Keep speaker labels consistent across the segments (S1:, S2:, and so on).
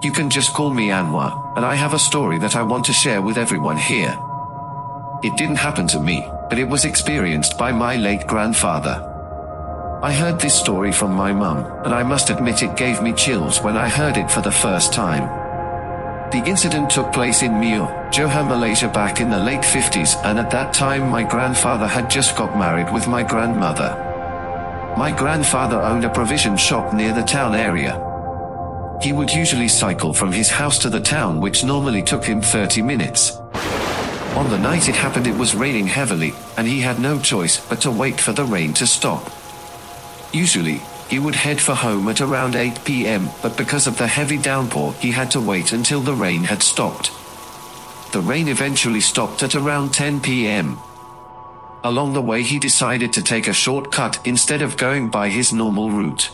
S1: You can just call me Anwar, and I have a story that I want to share with everyone here. It didn't happen to me, but it was experienced by my late grandfather. I heard this story from my mum, and I must admit it gave me chills when I heard it for the first time. The incident took place in Muar, Johor, Malaysia back in the late 50s, and at that time my grandfather had just got married with my grandmother. My grandfather owned a provision shop near the town area, he would usually cycle from his house to the town which normally took him 30 minutes. On the night it happened it was raining heavily, and he had no choice but to wait for the rain to stop. Usually, he would head for home at around 8 pm, but because of the heavy downpour he had to wait until the rain had stopped. The rain eventually stopped at around 10 pm. Along the way he decided to take a shortcut instead of going by his normal route.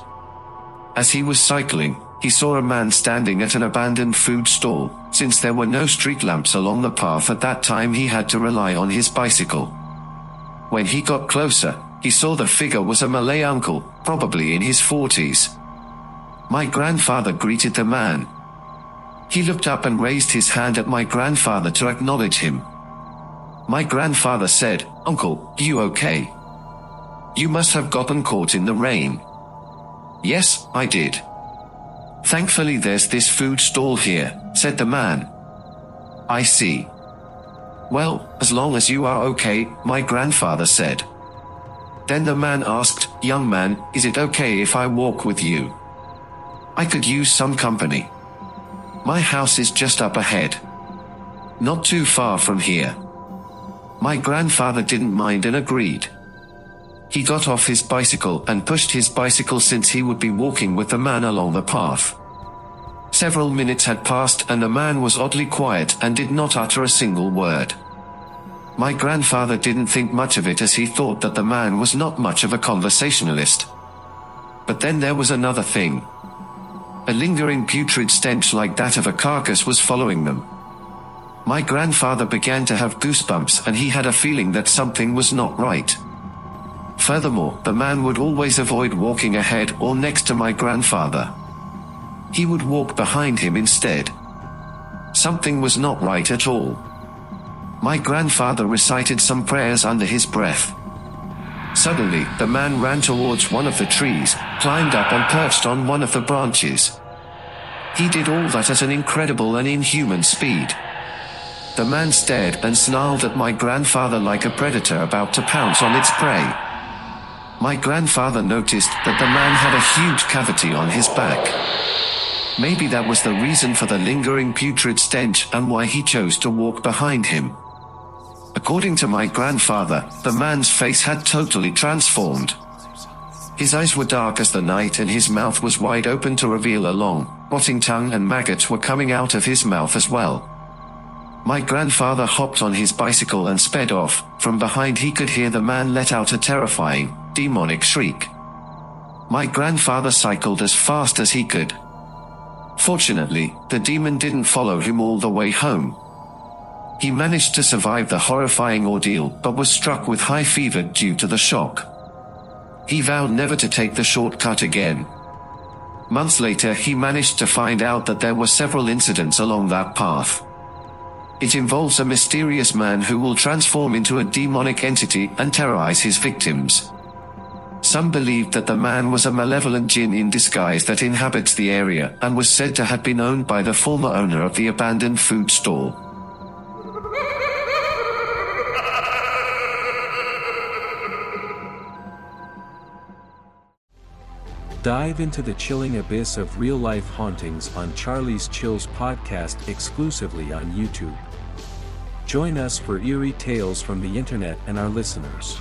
S1: As he was cycling, he saw a man standing at an abandoned food stall. Since there were no street lamps along the path at that time, he had to rely on his bicycle. When he got closer, he saw the figure was a Malay uncle, probably in his 40s. My grandfather greeted the man. He looked up and raised his hand at my grandfather to acknowledge him. My grandfather said, Uncle, you okay? You must have gotten caught in the rain. Yes, I did. Thankfully there's this food stall here, said the man. I see. Well, as long as you are okay, my grandfather said. Then the man asked, Young man, is it okay if I walk with you? I could use some company. My house is just up ahead. Not too far from here. My grandfather didn't mind and agreed. He got off his bicycle and pushed his bicycle since he would be walking with the man along the path. Several minutes had passed and the man was oddly quiet and did not utter a single word. My grandfather didn't think much of it as he thought that the man was not much of a conversationalist. But then there was another thing. A lingering putrid stench like that of a carcass was following them. My grandfather began to have goosebumps and he had a feeling that something was not right. Furthermore, the man would always avoid walking ahead or next to my grandfather. He would walk behind him instead. Something was not right at all. My grandfather recited some prayers under his breath. Suddenly, the man ran towards one of the trees, climbed up and perched on one of the branches. He did all that at an incredible and inhuman speed. The man stared and snarled at my grandfather like a predator about to pounce on its prey. My grandfather noticed that the man had a huge cavity on his back. Maybe that was the reason for the lingering putrid stench and why he chose to walk behind him. According to my grandfather, the man's face had totally transformed. His eyes were dark as the night and his mouth was wide open to reveal a long, rotting tongue and maggots were coming out of his mouth as well. My grandfather hopped on his bicycle and sped off. From behind he could hear the man let out a terrifying, demonic shriek. My grandfather cycled as fast as he could, Fortunately, the demon didn't follow him all the way home. He managed to survive the horrifying ordeal but was struck with high fever due to the shock. He vowed never to take the shortcut again. Months later, he managed to find out that there were several incidents along that path. It involves a mysterious man who will transform into a demonic entity and terrorize his victims. Some believed that the man was a malevolent jinn in disguise that inhabits the area and was said to have been owned by the former owner of the abandoned food stall.
S2: Dive into the chilling abyss of real life hauntings on Charlie's Chills podcast exclusively on YouTube. Join us for eerie tales from the internet and our listeners.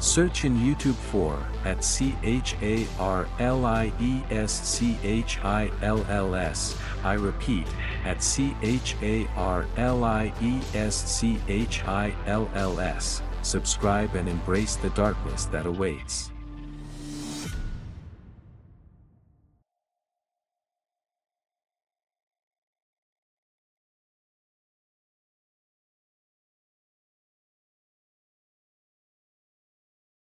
S2: Search in YouTube for at C H A R L I E S C H I L L S. I repeat, at C H A R L I E S C H I L L S. Subscribe and embrace the darkness that awaits.